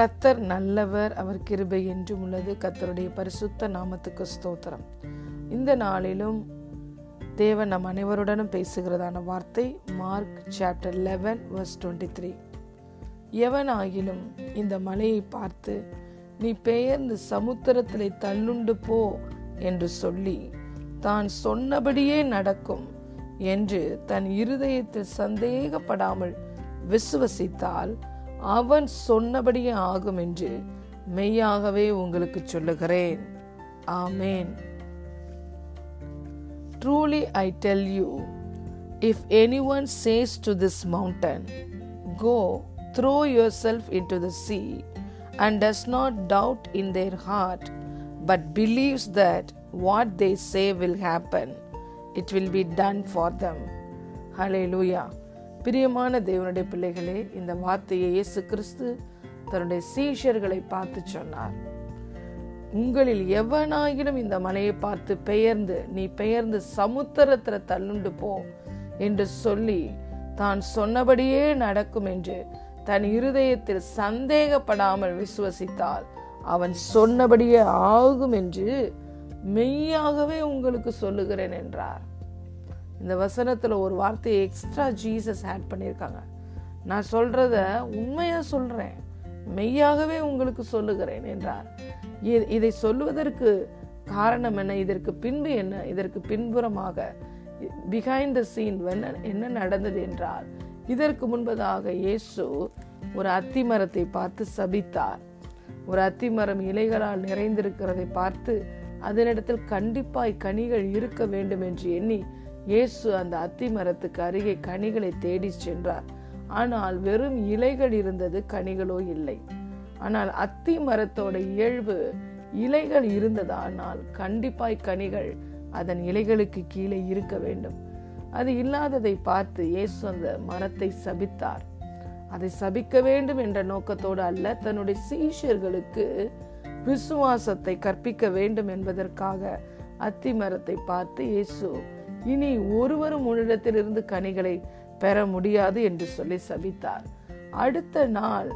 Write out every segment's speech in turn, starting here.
கத்தர் நல்லவர் அவர் கிருபை என்றும் உள்ளது. கத்தருடைய பரிசுத்த நாமத்துக்கு ஸ்தோத்திரம். இந்த நாளிலும் தேவன் நம் அனைவருடனும் பேசுகிறதான வார்த்தை Mark chapter eleven verse twenty three எவனாகிலும் இந்த மலையை பார்த்து நீ பெயர்ந்து சமுத்திரத்திலே தள்ளுண்டு போ என்று சொல்லி தான் சொன்னபடியே நடக்கும் என்று தன் இருதயத்தில் சந்தேகப்படாமல் விசுவசித்தால் அவன் சொன்னபடியே ஆகும் என்று மெய்யாகவே உங்களுக்கு சொல்லுகிறேன் amen truly I tell you if anyone says to this mountain go throw yourself into the sea and does not doubt in their heart but believes that what they say will happen it will be done for them hallelujah பிரியமான தேவனுடைய பிள்ளைகளே இந்த வார்த்தையை இயேசு கிறிஸ்து தன்னுடைய சீஷர்களை பார்த்து சொன்னார். உங்களில் எவனாகிலும் இந்த மலையை பார்த்து பெயர்ந்து நீ பெயர்ந்து சமுத்திரத்தில் தள்ளுண்டு போ என்று சொல்லி தான் சொன்னபடியே நடக்கும் என்று தன் இருதயத்தில் சந்தேகப்படாமல் விசுவசித்தால் அவன் சொன்னபடியே ஆகும் என்று மெய்யாகவே உங்களுக்கு சொல்லுகிறேன் என்றார். இந்த வசனத்தில் ஒரு வார்த்தையை எக்ஸ்ட்ரா ஜீசஸ் ஆட் பண்ணியிருக்காங்க நான் சொல்கிறத உண்மையாக சொல்கிறேன் மெய்யாகவே உங்களுக்கு சொல்லுகிறேன் என்றார். இதை சொல்லுவதற்கு காரணம் என்ன? இதற்கு பின்பு என்ன? இதற்கு பின்புறமாக பிஹைண்ட் த சீன் என்ன நடந்தது என்றால் இதற்கு முன்பதாக இயேசு ஒரு அத்திமரத்தை பார்த்து சபித்தார். ஒரு அத்திமரம் இலைகளால் நிறைந்திருக்கிறதை பார்த்து அதனிடத்தில் கண்டிப்பாய் கனிகள் இருக்க வேண்டும் என்று எண்ணி இயேசு அந்த அத்தி மரத்துக்கு அருகே கனிகளை தேடி சென்றார். ஆனால் வெறும் இலைகள் இருந்தது கனிகளோ இல்லை. ஆனால் அத்தி மரத்தோட இயல்பு இலைகள் இருந்ததானால் கண்டிப்பாய் கனிகள் அதன் இலைகளுக்கு கீழே இருக்க வேண்டும். அது இல்லாததை பார்த்து இயேசு அந்த மரத்தை சபித்தார். அதை சபிக்க வேண்டும் என்ற நோக்கத்தோடு அல்ல தன்னுடைய சீஷர்களுக்கு விசுவாசத்தை கற்பிக்க வேண்டும் என்பதற்காக அத்தி மரத்தை பார்த்து இயேசு இனி ஒருவரும் உன்னிடத்திலிருந்து கனிகளை பெற முடியாது என்று சொல்லி சபித்தார். அடுத்த நாள்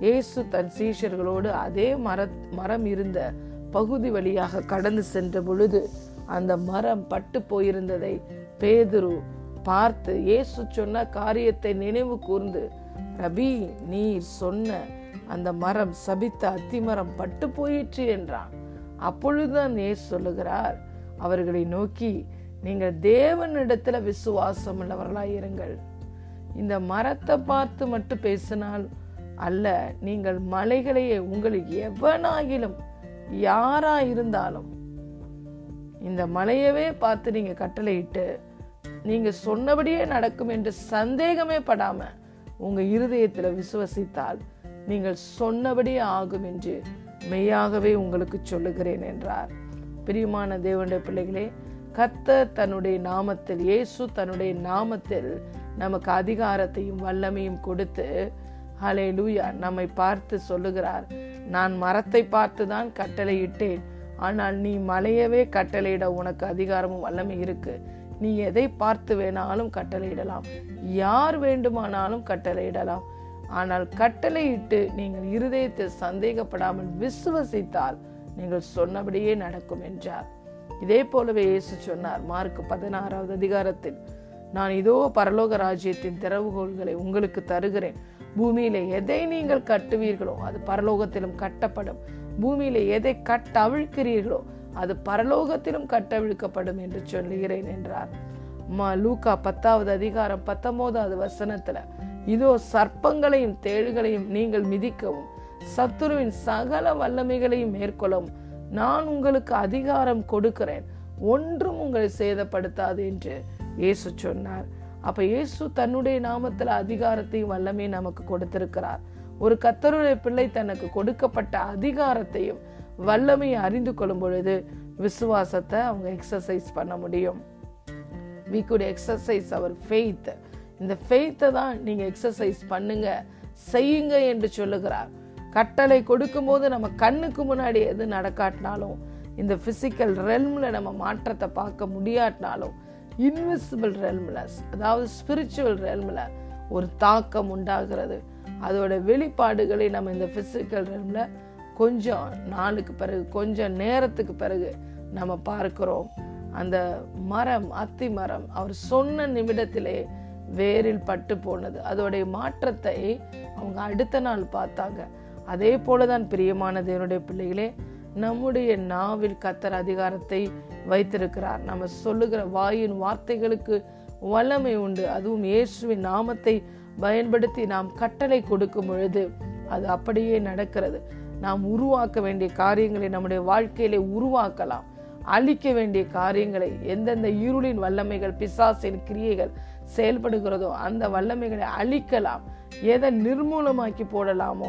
இயேசு தன் சீஷர்களோடு அதே மர மரம் இருந்த பகுதி வழியாக கடந்து சென்ற பொழுது அந்த மரம் பட்டு போயிருந்ததை பேதுரு பார்த்து இயேசு சொன்ன காரியத்தை நினைவு கூர்ந்து ரபி நீர் சொன்ன அந்த மரம் சபித்த அத்திமரம் பட்டு போயிற்று என்றான். அப்பொழுதுதான் இயேசு சொல்லுகிறார் அவர்களை நோக்கி நீங்கள் தேவனிடத்தில் விசுவாசம் உள்ளவர்களாய் இருங்கள். இந்த மரத்தை பார்த்து மட்டும் பேசினால் அல்ல நீங்கள் மலைகளையே உங்களுக்கு எவனாகிலும் யாரா இருந்தாலும் இந்த மலையவே பார்த்து நீங்க கட்டளையிட்டு நீங்க சொன்னபடியே நடக்கும் என்று சந்தேகமே படாம உங்க இருதயத்துல விசுவசித்தால் நீங்கள் சொன்னபடியே ஆகும் என்று மெய்யாகவே உங்களுக்கு சொல்லுகிறேன் என்றார். பிரியமான தேவனுடைய பிள்ளைகளே கத்த தன்னுடைய நாமத்தில் இயேசு தன்னுடைய நாமத்தில் நமக்கு அதிகாரத்தையும் வல்லமையும் கொடுத்து ஹலே லூயா நம்மை பார்த்து சொல்லுகிறார். நான் மரத்தை பார்த்து தான் கட்டளையிட்டேன். ஆனால் நீ மலையவே கட்டளையிட உனக்கு அதிகாரமும் வல்லமை இருக்கு. நீ எதை பார்த்து வேணாலும் கட்டளையிடலாம். யார் வேண்டுமானாலும் கட்டளையிடலாம். ஆனால் கட்டளையிட்டு நீங்கள் இருதயத்தில் சந்தேகப்படாமல் விசுவசித்தால் நீங்கள் சொன்னபடியே நடக்கும் என்றார். இதே போலவே இயேசு சொன்னார் மார்க் பதினாறாவது அதிகாரத்தில் நான் இதோ பரலோக ராஜ்யத்தின் திறவுகோள்களை உங்களுக்கு தருகிறேன். பூமியில எதை நீங்கள் கட்டுவீர்களோ அது பரலோகத்திலும் கட்டப்படும். பூமியில எதை கட்டவிழ்க்கிறீர்களோ அது பரலோகத்திலும் கட்டவிழ்க்கப்படும் என்று சொல்லுகிறேன் என்றார். மா லூக்கா பத்தாவது அதிகாரம் பத்தொன்பதாவது வசனத்துல இதோ சர்ப்பங்களையும் தேள்களையும் நீங்கள் மிதிக்கவும் சத்துருவின் சகல வல்லமைகளையும் மேற்கொள்ளவும் நான் உங்களுக்கு அதிகாரம் கொடுக்கிறேன். ஒன்றும் உங்களை சேதப்படுத்தாது என்று இயேசு சொன்னார். அப்ப இயேசு தன்னுடைய நாமத்துல அதிகாரத்தையும் வல்லமையும் நமக்கு கொடுத்திருக்கிறார். ஒரு கத்தருடைய பிள்ளை தனக்கு கொடுக்கப்பட்ட அதிகாரத்தையும் வல்லமையை அறிந்து கொள்ளும் பொழுது விசுவாசத்தை அவங்க எக்ஸசைஸ் பண்ண முடியும். We good exercise our faith இந்த ஃபெய்த்தை தான் நீங்கள் எக்ஸசைஸ் பண்ணுங்க செய்யுங்க என்று சொல்லுகிறார். கட்டளை கொடுக்கும்போது நம்ம கண்ணுக்கு முன்னாடி எது நடக்காட்டினாலும் இந்த ஃபிசிக்கல் ரெல்மில் நம்ம மாற்றத்தை பார்க்க முடியாட்டினாலும் இன்விசிபிள் ரெல்மில் அதாவது ஸ்பிரிச்சுவல் ரெல்மில் ஒரு தாக்கம் உண்டாகிறது. அதோட வெளிப்பாடுகளை நம்ம இந்த ஃபிசிக்கல் ரெல்மில் கொஞ்சம் நாளுக்கு பிறகு கொஞ்சம் நேரத்துக்கு பிறகு நம்ம பார்க்கிறோம். அந்த மரம் அத்தி மரம் அவர் சொன்ன நிமிடத்திலே வேரில் பட்டு போனது. அதோடைய மாற்றத்தை அவங்க அடுத்த நாள் பார்த்தாங்க. அதே போலதான் பிரியமான தேவனுடைய பிள்ளைகளே நம்முடைய நாவில் கத்தர் அதிகாரத்தை வைத்திருக்கிறார். நம்ம சொல்லுகிற வாயின் வார்த்தைகளுக்கு வல்லமை உண்டு. அதுவும் இயேசுவின் நாமத்தை பயன்படுத்தி நாம் கட்டளை கொடுக்கும் பொழுது அது அப்படியே நடக்கிறது. நாம் உருவாக்க வேண்டிய காரியங்களை நம்முடைய வாழ்க்கையிலே உருவாக்கலாம். அழிக்க வேண்டிய காரியங்களை எந்தெந்த இருளின் வல்லமைகள் பிசாசின் கிரியைகள் செயல்படுகிறதோ அந்த வல்லமைகளை அழிக்கலாம். எதை நிர்மூலமாக்கி போடலாமோ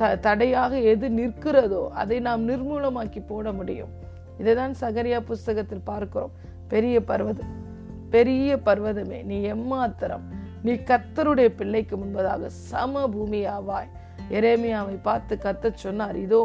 த தடையாக எது நிற்கிறதோ அதை நாம் நிர்மூலமாக்கி போட முடியும். இதை தான் சகரியா புஸ்தகத்தில் பார்க்கிறோம். பெரிய பர்வதம் பெரிய பர்வதமே நீ எம்மாத்திரம் நீ கத்தருடைய பிள்ளைக்கு முன்பதாக சம பூமியாவாய் எரேமியாவை பார்த்து கத்த சொன்னார் இதோ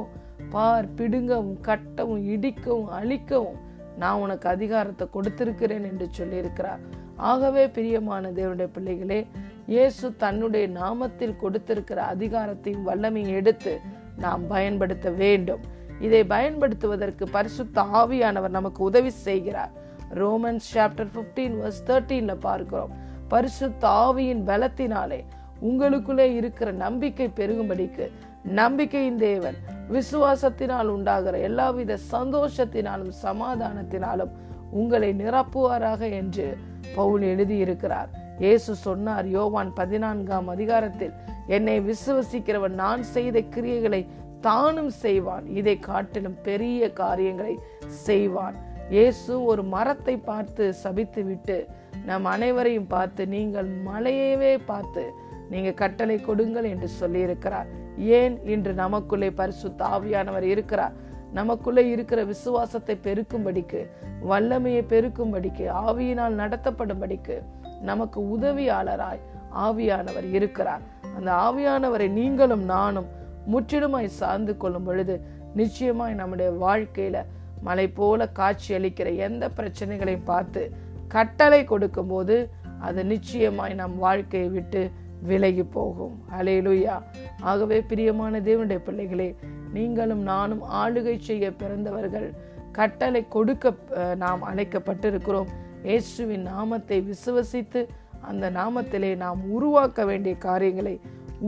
பார் பிடுங்கவும் கட்டவும் இடிக்கவும் அழிக்கவும் நான் உனக்கு அதிகாரத்தை கொடுத்திருக்கிறேன் என்று சொல்லியிருக்கிறார். ஆகவே பிரியமான தேவனுடைய பிள்ளைகளே இயேசு தன்னுடைய நாமத்தில் கொடுத்திருக்கிற அதிகாரத்தையும் வல்லமையும் எடுத்து நாம் பயன்படுத்த வேண்டும். இதை பயன்படுத்துவதற்கு பரிசுத்த ஆவியானவர் நமக்கு உதவி செய்கிறார். ரோமன்ஸ் சாப்டர் பிப்டீன் வர்ஸ் தேர்ட்டீன்ல பார்க்கிறோம். பரிசுத்த ஆவியின் பலத்தினாலே உங்களுக்குள்ளே இருக்கிற நம்பிக்கை பெருகும்படிக்கு நம்பிக்கையின் தேவன் விசுவாசத்தினால் உண்டாகிற எல்லாவித சந்தோஷத்தினாலும் சமாதானத்தினாலும் உங்களை நிரப்புவாராக என்று பவுல் எழுதியிருக்கிறார். இயேசு சொன்னார் யோவான் பதினான்காம் அதிகாரத்தில் என்னை விசுவசிக்கிறவன் நான் செய்த கிரியைகளை தானும் செய்வான். இதை காட்டிலும் பெரிய காரியங்களை செய்வான். இயேசு ஒரு மரத்தை பார்த்து சபித்து விட்டு நம் அனைவரையும் பார்த்து நீங்கள் மலையவே பார்த்து நீங்க கட்டளை கொடுங்கள் என்று சொல்லியிருக்கிறார். ஏன்? இன்று நமக்குள்ளே பரிசு தாவியானவர் இருக்கிறார். நமக்குள்ளே இருக்கிற விசுவாசத்தை பெருக்கும்படிக்கு வல்லமையை பெருக்கும்படிக்கு ஆவியினால் நடத்தப்படும்படிக்கு நமக்கு உதவியாளராய் ஆவியானவர் இருக்கிறார். அந்த ஆவியானவரை நீங்களும் நானும் முற்றிலுமாய் சார்ந்து கொள்ளும் பொழுது நிச்சயமாய் நம்முடைய வாழ்க்கையில மலை போல காட்சி அளிக்கிற எந்த பிரச்சனைகளையும் பார்த்து கட்டளை கொடுக்கும் போது அது நிச்சயமாய் நம் வாழ்க்கையை விட்டு விலகி போகும். அலையிலுயா ஆகவே பிரியமான தேவனுடைய பிள்ளைகளே நீங்களும் நானும் ஆளுகை செய்ய பிறந்தவர்கள். கட்டளை கொடுக்க நாம் அழைக்கப்பட்டிருக்கிறோம். இயேசுவின் நாமத்தை விசுவசித்து அந்த நாமத்திலே நாம் உருவாக்க வேண்டிய காரியங்களை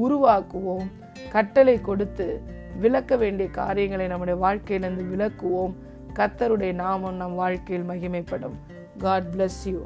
உருவாக்குவோம். கட்டளை கொடுத்து விளக்க வேண்டிய காரியங்களை நம்முடைய வாழ்க்கையிலிருந்து விளக்குவோம். கத்தருடைய நாமம் நம் வாழ்க்கையில் மகிமைப்படும். God bless you